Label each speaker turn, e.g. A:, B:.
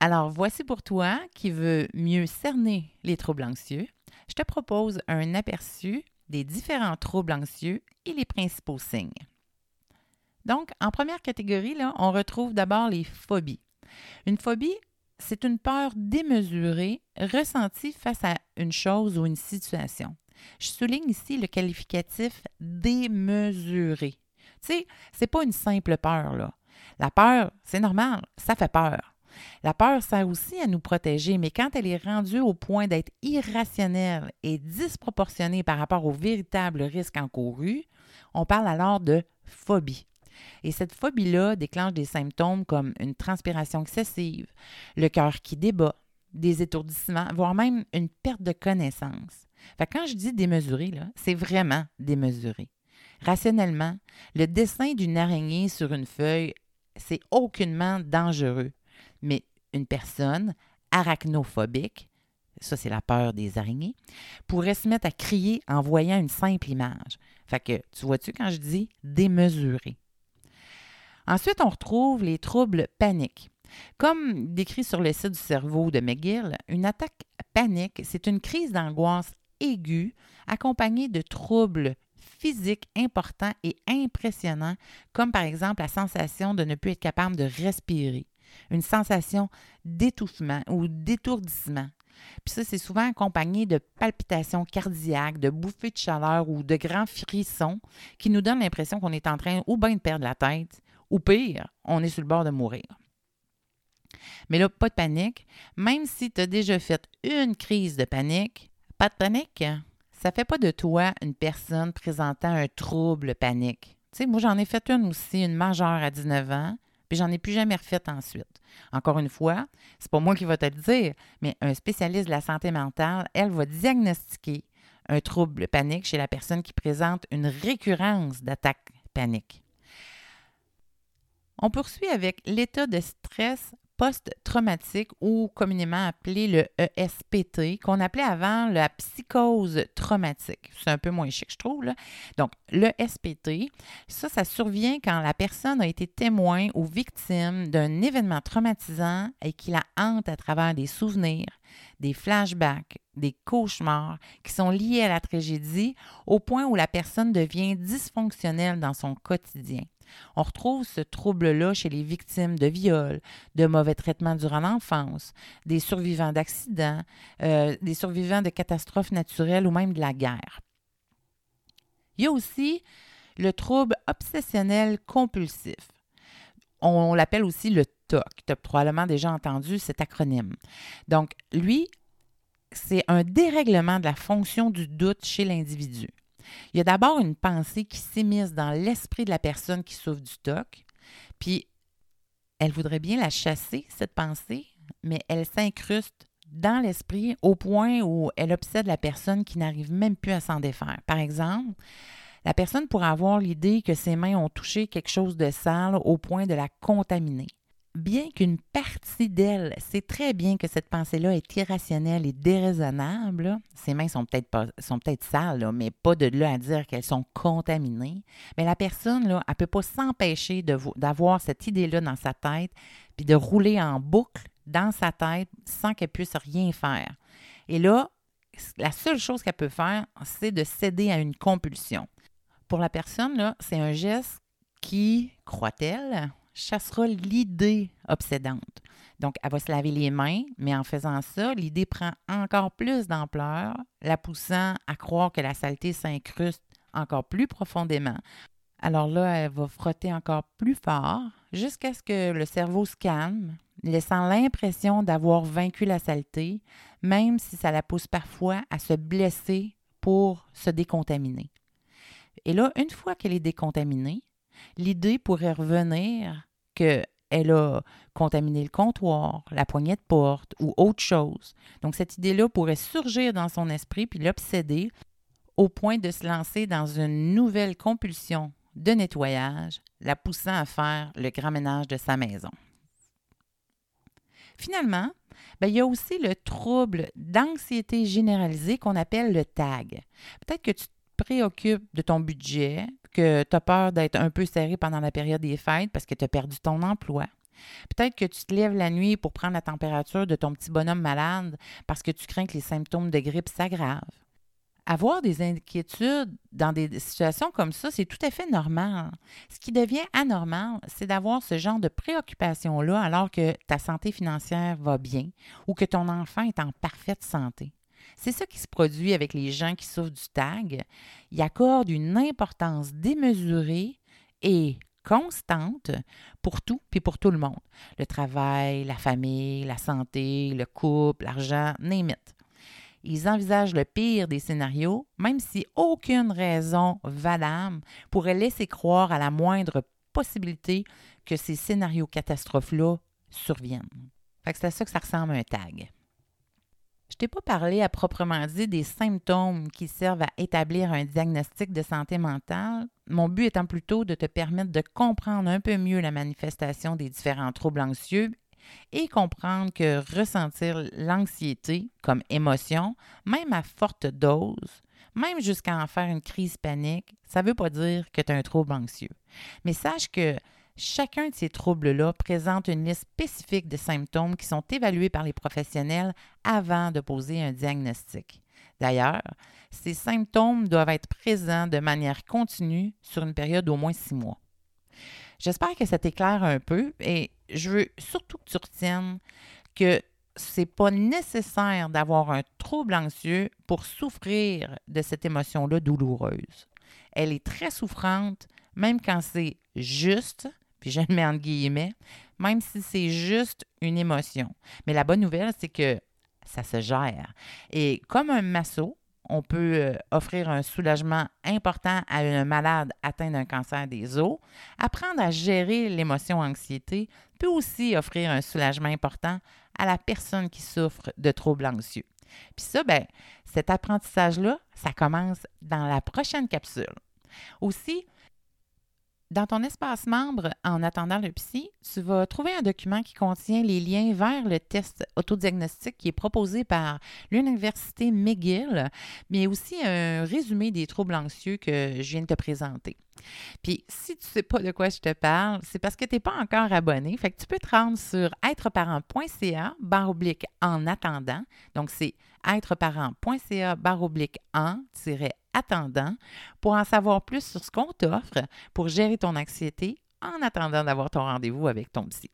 A: Alors, voici pour toi qui veux mieux cerner les troubles anxieux. Je te propose un aperçu des différents troubles anxieux et les principaux signes. Donc, en première catégorie, là, on retrouve d'abord les phobies. Une phobie, c'est une peur démesurée ressentie face à une chose ou une situation. Je souligne ici le qualificatif démesuré. Tu sais, c'est pas une simple peur, là. La peur, c'est normal, ça fait peur. La peur sert aussi à nous protéger, mais quand elle est rendue au point d'être irrationnelle et disproportionnée par rapport au véritable risque encouru, on parle alors de phobie. Et cette phobie-là déclenche des symptômes comme une transpiration excessive, le cœur qui débat, des étourdissements, voire même une perte de connaissance. Quand je dis démesuré, c'est vraiment démesuré. Rationnellement, le dessin d'une araignée sur une feuille, c'est aucunement dangereux. Mais une personne arachnophobique, ça c'est la peur des araignées, pourrait se mettre à crier en voyant une simple image. Fait que, tu vois-tu quand je dis démesuré? Ensuite, on retrouve les troubles paniques. Comme décrit sur le site du cerveau de McGill, une attaque panique, c'est une crise d'angoisse aiguë accompagnée de troubles physiques importants et impressionnants, comme par exemple la sensation de ne plus être capable de respirer, une sensation d'étouffement ou d'étourdissement. Puis ça, c'est souvent accompagné de palpitations cardiaques, de bouffées de chaleur ou de grands frissons qui nous donnent l'impression qu'on est en train ou bien de perdre la tête, ou pire, on est sur le bord de mourir. Mais là, pas de panique. Même si tu as déjà fait une crise de panique, pas de panique. Ça ne fait pas de toi une personne présentant un trouble panique. Tu sais, moi, j'en ai fait une aussi, une majeure à 19 ans, puis j'en ai plus jamais refait ensuite. Encore une fois, c'est pas moi qui va te le dire, mais un spécialiste de la santé mentale, elle va diagnostiquer un trouble panique chez la personne qui présente une récurrence d'attaque panique. On poursuit avec l'état de stress post-traumatique ou communément appelé le ESPT, qu'on appelait avant la psychose traumatique. C'est un peu moins chic, je trouve. Donc, le SPT, ça, ça survient quand la personne a été témoin ou victime d'un événement traumatisant et qui la hante à travers des souvenirs, des flashbacks, des cauchemars qui sont liés à la tragédie au point où la personne devient dysfonctionnelle dans son quotidien. On retrouve ce trouble-là chez les victimes de viols, de mauvais traitements durant l'enfance, des survivants d'accidents, euh, des survivants de catastrophes naturelles ou même de la guerre. Il y a aussi le trouble obsessionnel compulsif. On l'appelle aussi le TOC. Tu as probablement déjà entendu cet acronyme. Donc, lui, c'est un dérèglement de la fonction du doute chez l'individu. Il y a d'abord une pensée qui s'immisce dans l'esprit de la personne qui souffre du TOC, puis elle voudrait bien la chasser, cette pensée, mais elle s'incruste dans l'esprit au point où elle obsède la personne qui n'arrive même plus à s'en défaire. Par exemple, la personne pourrait avoir l'idée que ses mains ont touché quelque chose de sale au point de la contaminer bien qu'une partie d'elle sait très bien que cette pensée-là est irrationnelle et déraisonnable, ses mains sont peut-être peut-être sales, mais pas de là à dire qu'elles sont contaminées. Mais la personne, là, elle ne peut pas s'empêcher d'avoir cette idée-là dans sa tête, puis de rouler en boucle dans sa tête sans qu'elle puisse rien faire. Et là, la seule chose qu'elle peut faire, c'est de céder à une compulsion. Pour la personne, c'est un geste qui, croit-elle, chassera l'idée obsédante. Donc, elle va se laver les mains, mais en faisant ça, l'idée prend encore plus d'ampleur, la poussant à croire que la saleté s'incruste encore plus profondément. Alors là, elle va frotter encore plus fort jusqu'à ce que le cerveau se calme, laissant l'impression d'avoir vaincu la saleté, même si ça la pousse parfois à se blesser pour se décontaminer. Et là, une fois qu'elle est décontaminée, l'idée pourrait revenir qu'elle a contaminé le comptoir, la poignée de porte ou autre chose. Donc, cette idée-là pourrait surgir dans son esprit puis l'obséder au point de se lancer dans une nouvelle compulsion de nettoyage, la poussant à faire le grand ménage de sa maison. Finalement, ben, il y a aussi le trouble d'anxiété généralisée qu'on appelle le TAG. Peut-être que tu préoccupes de ton budget, que tu as peur d'être un peu serré pendant la période des fêtes parce que tu as perdu ton emploi. Peut-être que tu te lèves la nuit pour prendre la température de ton petit bonhomme malade parce que tu crains que les symptômes de grippe s'aggravent. Avoir des inquiétudes dans des situations comme ça, c'est tout à fait normal. Ce qui devient anormal, c'est d'avoir ce genre de préoccupation-là alors que ta santé financière va bien ou que ton enfant est en parfaite santé. C'est ça qui se produit avec les gens qui souffrent du TAG. Ils accordent une importance démesurée et constante pour tout puis pour tout le monde. Le travail, la famille, la santé, le couple, l'argent, name it. Ils envisagent le pire des scénarios, même si aucune raison valable pourrait laisser croire à la moindre possibilité que ces scénarios catastrophes-là surviennent. c'est à ça que ça ressemble à un tag. Je t'ai pas parlé à proprement dit des symptômes qui servent à établir un diagnostic de santé mentale, mon but étant plutôt de te permettre de comprendre un peu mieux la manifestation des différents troubles anxieux et comprendre que ressentir l'anxiété comme émotion, même à forte dose, même jusqu'à en faire une crise panique, ça ne veut pas dire que tu as un trouble anxieux. Mais sache que Chacun de ces troubles-là présente une liste spécifique de symptômes qui sont évalués par les professionnels avant de poser un diagnostic. D'ailleurs, ces symptômes doivent être présents de manière continue sur une période d'au moins six mois. J'espère que ça t'éclaire un peu et je veux surtout que tu retiennes que ce n'est pas nécessaire d'avoir un trouble anxieux pour souffrir de cette émotion-là douloureuse. Elle est très souffrante, même quand c'est juste puis je le mets entre guillemets, même si c'est juste une émotion. Mais la bonne nouvelle, c'est que ça se gère. Et comme un masso, on peut euh, offrir un soulagement important à un malade atteint d'un cancer des os. Apprendre à gérer l'émotion anxiété peut aussi offrir un soulagement important à la personne qui souffre de troubles anxieux. Puis ça, ben, cet apprentissage-là, ça commence dans la prochaine capsule. Aussi, dans ton espace membre, en attendant le psy, tu vas trouver un document qui contient les liens vers le test autodiagnostic qui est proposé par l'Université McGill, mais aussi un résumé des troubles anxieux que je viens de te présenter. Puis, si tu ne sais pas de quoi je te parle, c'est parce que tu n'es pas encore abonné. Fait que tu peux te rendre sur êtreparent.ca barre oblique en attendant. Donc, c'est êtreparent.ca barre oblique en attendant pour en savoir plus sur ce qu'on t'offre pour gérer ton anxiété en attendant d'avoir ton rendez-vous avec ton psy.